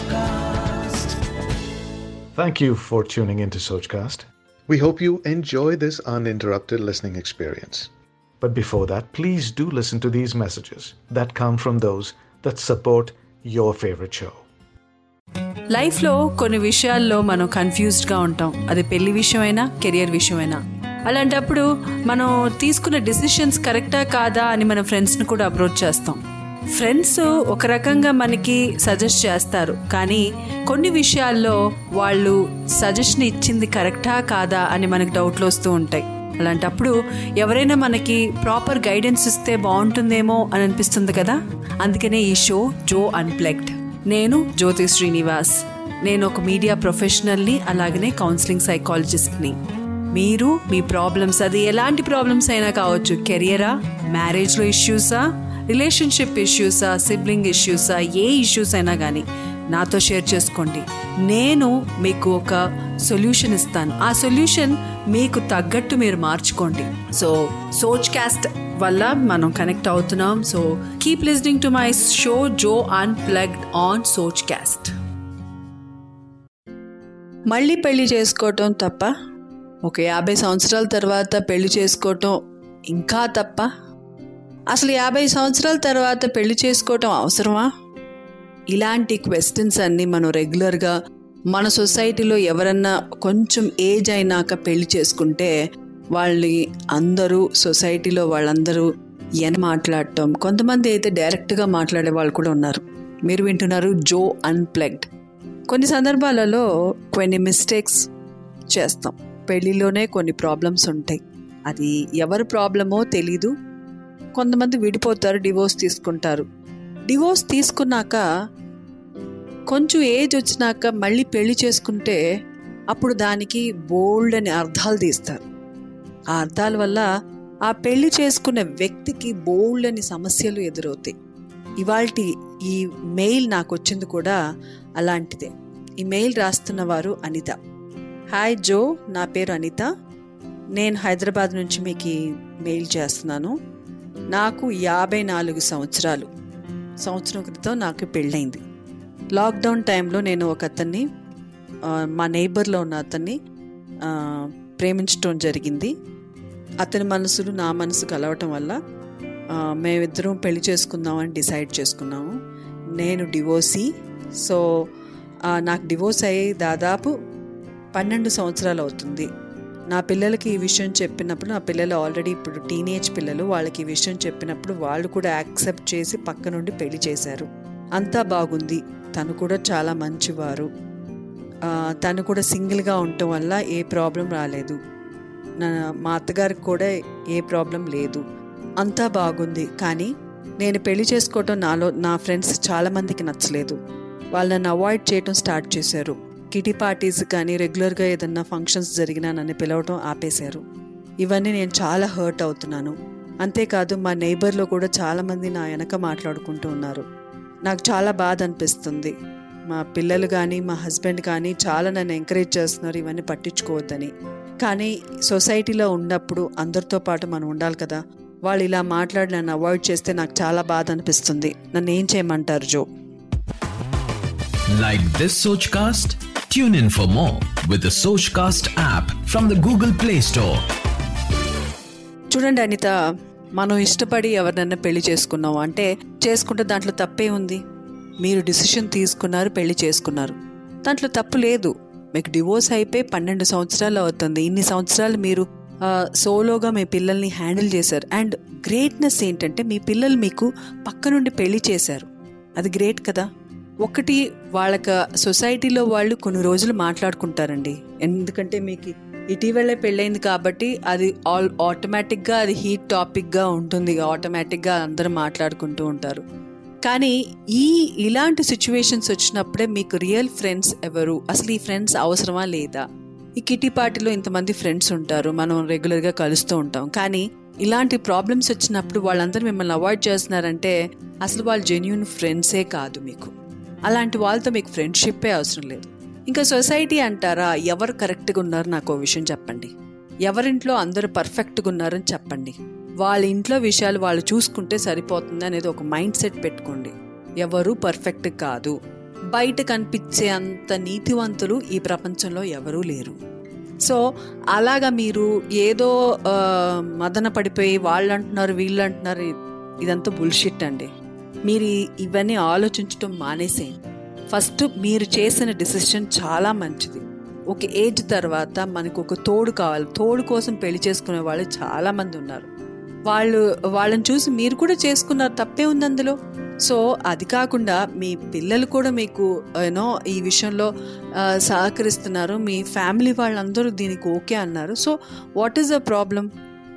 Sochcast. Thank you for tuning into Sochcast. We hope you enjoy this uninterrupted listening experience. But before that, please do listen to these messages that come from those that support your favorite show. లైఫ్లో కొన్ని విషయాల్లో మనం కన్ఫ్యూజ్డ్గా ఉంటాం అది పెళ్ళి విషయమైనా career విషయమైనా అలాంటప్పుడు మనం తీసుకున్న డిసిషన్స్ కరెక్టా కాదా అని మన ఫ్రెండ్స్ని కూడా అప్రోచ్ చేస్తాం ఫ్రెండ్స్ ఒక రకంగా మనకి సజెస్ట్ చేస్తారు. కానీ కొన్ని విషయాల్లో వాళ్ళు సజెషన్ ఇచ్చింది కరెక్టా కాదా అని మనకు డౌట్లు వస్తూ ఉంటాయి. అలాంటప్పుడు ఎవరైనా మనకి ప్రాపర్ గైడెన్స్ ఇస్తే బాగుంటుందేమో అని అనిపిస్తుంది కదా? అందుకనే ఈ షో జో అన్ప్లెక్డ్ నేను జ్యోతి శ్రీనివాస్. నేను ఒక మీడియా ప్రొఫెషనల్ని అలాగనే కౌన్సిలింగ్ సైకాలజిస్ట్ని మీరు మీ ప్రాబ్లమ్స్ అది ఎలాంటి ప్రాబ్లమ్స్ అయినా కావచ్చు. కెరియరా మ్యారేజ్లో ఇష్యూసా రిలేషన్షిప్ ఇష్యూసా సిబ్లింగ్ ఇష్యూసా ఏ ఇష్యూస్ అయినా కానీ నాతో షేర్ చేసుకోండి. నేను మీకు ఒక సొల్యూషన్ ఇస్తాను. ఆ సొల్యూషన్ మీకు తగ్గట్టు మీరు మార్చుకోండి. సో సోచ్ క్యాస్ట్ వల్ల మనం కనెక్ట్ అవుతున్నాం. So keep listening to my show Jo unplugged on Sochcast మళ్ళీ పెళ్ళి చేసుకోవటం తప్ప ఒక యాభై సంవత్సరాల తర్వాత పెళ్ళి చేసుకోవటం ఇంకా తప్ప అసలు యాభై సంవత్సరాల తర్వాత పెళ్ళి చేసుకోవటం అవసరమా? ఇలాంటి క్వశ్చన్స్ అన్నీ మనం రెగ్యులర్గా మన సొసైటీలో ఎవరన్నా కొంచెం ఏజ్ అయినాక పెళ్ళి చేసుకుంటే వాళ్ళని అందరూ సొసైటీలో వాళ్ళందరూ ఎన మాట్లాడటం కొంతమంది అయితే డైరెక్ట్గా మాట్లాడే వాళ్ళు కూడా ఉన్నారు. మీరు వింటున్నారు జో అన్ప్లగ్డ్ కొన్ని సందర్భాలలో కొన్ని మిస్టేక్స్ చేస్తాం. పెళ్ళిలోనే కొన్ని ప్రాబ్లమ్స్ ఉంటాయి. అది ఎవరి ప్రాబ్లమో తెలీదు. కొంతమంది విడిపోతారు డివోర్స్ తీసుకుంటారు. డివోర్స్ తీసుకున్నాక కొంచెం ఏజ్ వచ్చినాక మళ్ళీ పెళ్ళి చేసుకుంటే అప్పుడు దానికి బోల్డ్ అని అర్థాలు తీస్తారు. ఆ అర్థాల వల్ల ఆ పెళ్ళి చేసుకున్న వ్యక్తికి బోల్డ్ అని సమస్యలు ఎదురవుతాయి. ఇవాళ ఈ మెయిల్ నాకు వచ్చింది కూడా అలాంటిదే. ఈ మెయిల్ రాస్తున్న వారు అనిత. హాయ్ జో నా పేరు అనిత. నేను హైదరాబాద్ నుంచి మీకు మెయిల్ చేస్తున్నాను. నాకు యాభై నాలుగు సంవత్సరాలు. సంవత్సరం క్రితం నాకు పెళ్ళైంది. లాక్డౌన్ టైంలో నేను ఒక అతన్ని మా నైబర్లో ఉన్న అతన్ని ప్రేమించడం జరిగింది. అతని మనసులు నా మనసు కలవటం వల్ల మేమిద్దరం పెళ్ళి చేసుకుందామని డిసైడ్ చేసుకున్నాము. నేను డివోర్సీ సో నాకు డివోర్స్ అయ్యి దాదాపు పన్నెండు సంవత్సరాలు అవుతుంది. నా పిల్లలకి ఈ విషయం చెప్పినప్పుడు నా పిల్లలు ఆల్రెడీ ఇప్పుడు టీనేజ్ పిల్లలు వాళ్ళకి ఈ విషయం చెప్పినప్పుడు వాళ్ళు కూడా యాక్సెప్ట్ చేసి పక్క నుండి పెళ్ళి చేశారు. అంతా బాగుంది. తను కూడా చాలా మంచివారు. తను కూడా సింగిల్గా ఉండటం వల్ల ఏ ప్రాబ్లం రాలేదు. నా మా అత్తగారికి కూడా ఏ ప్రాబ్లం లేదు. అంతా బాగుంది. కానీ నేను పెళ్ళి చేసుకోవటం నాలో నా ఫ్రెండ్స్ చాలామందికి నచ్చలేదు. వాళ్ళు నన్ను అవాయిడ్ చేయటం స్టార్ట్ చేశారు. కిటీ పార్టీస్ కానీ రెగ్యులర్గా ఏదన్నా ఫంక్షన్స్ జరిగినా నన్ను పిలవటం ఆపేశారు. ఇవన్నీ నేను చాలా హర్ట్ అవుతున్నాను. అంతేకాదు మా నైబర్లో కూడా చాలామంది నా వెనక మాట్లాడుకుంటూ ఉన్నారు. నాకు చాలా బాధ అనిపిస్తుంది. మా పిల్లలు కానీ మా హస్బెండ్ కానీ చాలా నన్ను ఎంకరేజ్ చేస్తున్నారు ఇవన్నీ పట్టించుకోవద్దని. కానీ సొసైటీలో ఉన్నప్పుడు అందరితో పాటు మనం ఉండాలి కదా. వాళ్ళు ఇలా మాట్లాడి నన్ను అవాయిడ్ చేస్తే నాకు చాలా బాధ అనిపిస్తుంది. నన్ను ఏం చేయమంటారు Jo? Like this Sochcast Tune in for more with the Sochcast app from the Google Play Store. చూడండి అనిత మనం ఇష్టపడి ఎవరినైనా పెళ్ళి చేసుకున్నాం అంటే చేసుకుంటే దాంట్లో తప్పే ఉంది. మీరు డిసిషన్ తీసుకున్నారు పెళ్ళి చేసుకున్నారు. దాంట్లో తప్పు లేదు. మీకు డివోర్స్ అయిపోయి పన్నెండు సంవత్సరాలు అవుతుంది. ఇన్ని సంవత్సరాలు మీరు సోలోగా మీ పిల్లల్ని హ్యాండిల్ చేశారు. అండ్ గ్రేట్నెస్ ఏంటంటే మీ పిల్లలు మీకు పక్క నుండి పెళ్ళి చేశారు. అది గ్రేట్ కదా? ఒకటి వాళ్ళకి సొసైటీలో వాళ్ళు కొన్ని రోజులు మాట్లాడుకుంటారండి. ఎందుకంటే మీకు ఇటీవలే పెళ్ళైంది కాబట్టి అది ఆల్ ఆటోమేటిక్గా అది హీట్ టాపిక్గా ఉంటుంది. ఆటోమేటిక్గా అందరూ మాట్లాడుకుంటూ ఉంటారు. కానీ ఈ ఇలాంటి సిచ్యువేషన్స్ వచ్చినప్పుడే మీకు రియల్ ఫ్రెండ్స్ ఎవరు? అసలు ఈ ఫ్రెండ్స్ అవసరమా లేదా? ఈ కిటీ పార్టీలో ఇంతమంది ఫ్రెండ్స్ ఉంటారు. మనం రెగ్యులర్గా కలుస్తూ ఉంటాం. కానీ ఇలాంటి ప్రాబ్లమ్స్ వచ్చినప్పుడు వాళ్ళందరూ మిమ్మల్ని అవాయిడ్ చేస్తున్నారంటే అసలు వాళ్ళు జెన్యున్ ఫ్రెండ్సే కాదు మీకు. అలాంటి వాళ్ళతో మీకు ఫ్రెండ్షిప్పే అవసరం లేదు. ఇంకా సొసైటీ అంటారా ఎవరు కరెక్ట్గా ఉన్నారు నాకు విషయం చెప్పండి. ఎవరింట్లో అందరూ పర్ఫెక్ట్గా ఉన్నారని చెప్పండి. వాళ్ళ ఇంట్లో విషయాలు వాళ్ళు చూసుకుంటే సరిపోతుంది అనేది ఒక మైండ్ సెట్ పెట్టుకోండి. ఎవరు పర్ఫెక్ట్ కాదు. బయట కనిపించే అంత నీతివంతులు ఈ ప్రపంచంలో ఎవరూ లేరు. సో అలాగా మీరు ఏదో మదన పడిపోయి వాళ్ళు అంటున్నారు వీళ్ళు అంటున్నారు ఇదంతా బుల్షిట్ అండి. మీరు ఇవన్నీ ఆలోచించడం మానేసేయండి. ఫస్ట్ మీరు చేసిన డిసిషన్ చాలా మంచిది. ఒక ఏజ్ తర్వాత మనకు ఒక తోడు కావాలి. తోడు కోసం పెళ్ళి చేసుకునే వాళ్ళు చాలా మంది ఉన్నారు. వాళ్ళు వాళ్ళని చూసి మీరు కూడా చేసుకున్నారు. తప్పే ఉంది అందులో. సో అది కాకుండా మీ పిల్లలు కూడా మీకు యూనో ఈ విషయంలో సహకరిస్తున్నారు. మీ ఫ్యామిలీ వాళ్ళందరూ దీనికి ఓకే అన్నారు. So what is the problem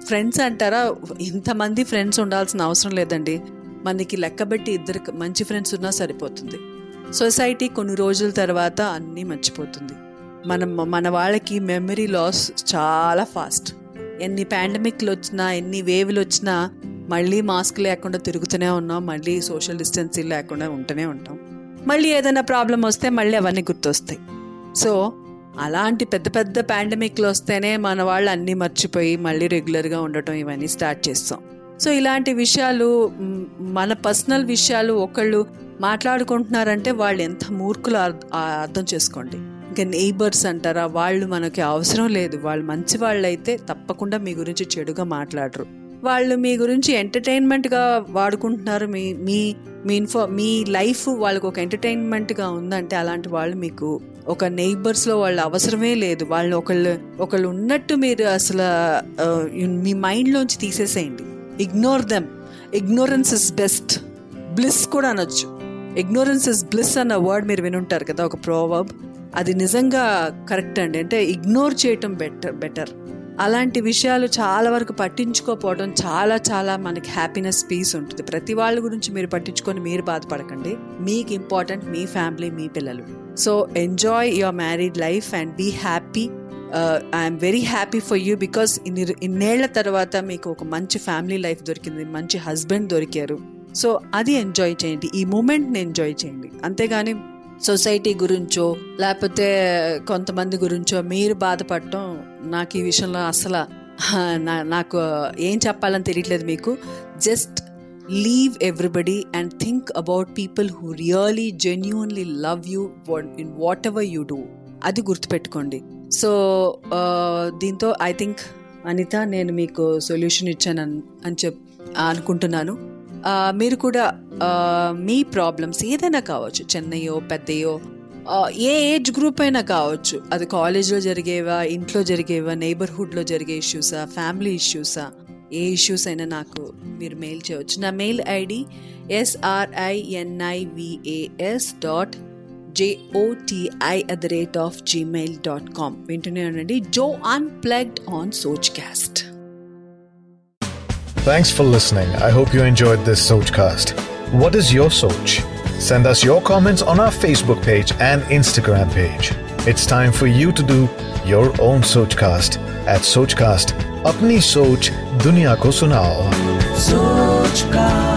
friends అంటారా? ఇంతమంది ఫ్రెండ్స్ ఉండాల్సిన అవసరం లేదండి. మనకి లెక్కబెట్టి ఇద్దరు మంచి ఫ్రెండ్స్ ఉన్నా సరిపోతుంది. సొసైటీ కొన్ని రోజుల తర్వాత అన్నీ మర్చిపోతుంది. మనం మన వాళ్ళకి మెమరీ లాస్ చాలా ఫాస్ట్ ఎన్ని పాండమిక్లు వచ్చినా ఎన్ని వేవ్లు వచ్చినా మళ్ళీ మాస్క్ లేకుండా తిరుగుతూనే ఉన్నాం మళ్ళీ సోషల్ డిస్టెన్సింగ్ లేకుండా ఉంటూనే ఉంటాం. మళ్ళీ ఏదైనా ప్రాబ్లం వస్తే మళ్ళీ అవన్నీ గుర్తొస్తాయి. సో అలాంటి పెద్ద పెద్ద పాండమిక్లు వస్తేనే మన వాళ్ళు అన్నీ మర్చిపోయి మళ్ళీ రెగ్యులర్గా ఉండటం ఇవన్నీ స్టార్ట్ చేస్తాం. సో ఇలాంటి విషయాలు మన పర్సనల్ విషయాలు ఒకళ్ళు మాట్లాడుకుంటున్నారంటే వాళ్ళు ఎంత మూర్ఖులు అర్థం చేసుకోండి. ఇంకా నెయిబర్స్ అంటారా వాళ్ళు మనకి అవసరం లేదు. వాళ్ళు మంచి వాళ్ళు అయితే తప్పకుండా మీ గురించి చెడుగా మాట్లాడరు. వాళ్ళు మీ గురించి ఎంటర్టైన్మెంట్గా వాడుకుంటున్నారు. మీ మీ మీ ఇన్ఫో మీ లైఫ్ వాళ్ళకి ఒక ఎంటర్టైన్మెంట్గా ఉందంటే అలాంటి వాళ్ళు మీకు ఒక నెయిబర్స్లో వాళ్ళ అవసరమే లేదు. వాళ్ళు ఒకళ్ళు ఒకళ్ళు ఉన్నట్టు మీరు అసలు మీ మైండ్లోంచి తీసేసేయండి. Ignore them ignorance is best bliss కూడా అనొచ్చు. ఇగ్నోరెన్స్ ఇస్ బ్లిస్ అన్న వర్డ్ మీరు వినుంటారు కదా ఒక ప్రోవర్బ్ అది నిజంగా కరెక్ట్ అండి. అంటే ఇగ్నోర్ చేయటం బెటర్ బెటర్ అలాంటి విషయాలు చాలా వరకు పట్టించుకోపోవడం చాలా చాలా మనకి హ్యాపీనెస్ పీస్ ఉంటుంది. ప్రతి వాళ్ళ గురించి మీరు పట్టించుకొని మీరు బాధపడకండి. మీకు ఇంపార్టెంట్ మీ ఫ్యామిలీ మీ పిల్లలు. So enjoy your married life and be happy I'm very happy for you because ఇన్ని ఇన్నేళ్ళ తర్వాత మీకు ఒక మంచి ఫ్యామిలీ లైఫ్ దొరికింది మంచి హస్బెండ్ దొరికారు. సో అది ఎంజాయ్ చేయండి. ఈ మూమెంట్ని ఎంజాయ్ చేయండి. అంతేగాని సొసైటీ గురించో లేకపోతే కొంతమంది గురించో మీరు బాధపడటం నాకు ఈ విషయంలో అసలు నా- నాకు ఏం చెప్పాలని తెలియట్లేదు మీకు. Just leave everybody and think about people who really genuinely love you in whatever you do అది గుర్తుపెట్టుకోండి. సో దీంతో ఐ థింక్ అనిత నేను మీకు సొల్యూషన్ ఇచ్చాను అని చెప్ అనుకుంటున్నాను. మీరు కూడా మీ ప్రాబ్లమ్స్ ఏదైనా కావచ్చు చిన్నయో పెద్దయో ఏ ఏజ్ గ్రూప్ అయినా కావచ్చు అది కాలేజ్లో జరిగేవా ఇంట్లో జరిగేవా నైబర్హుడ్లో జరిగే ఇష్యూసా ఫ్యామిలీ ఇష్యూసా ఏ ఇష్యూస్ అయినా నాకు మీరు మెయిల్ చేయవచ్చు. నా mail ID SRINIVAS dot J O T I at the rate of Gmail dot com వింటూనే ఉండండి జో unplugged on Soch cast Thanks for listening. I hope you enjoyed this Sochcast. What is your Soch? Send us your comments on our Facebook page and Instagram page. It's time for you to do your own Sochcast at Sochcast. Apni Soch Dunia Ko Sunao. Sochcast.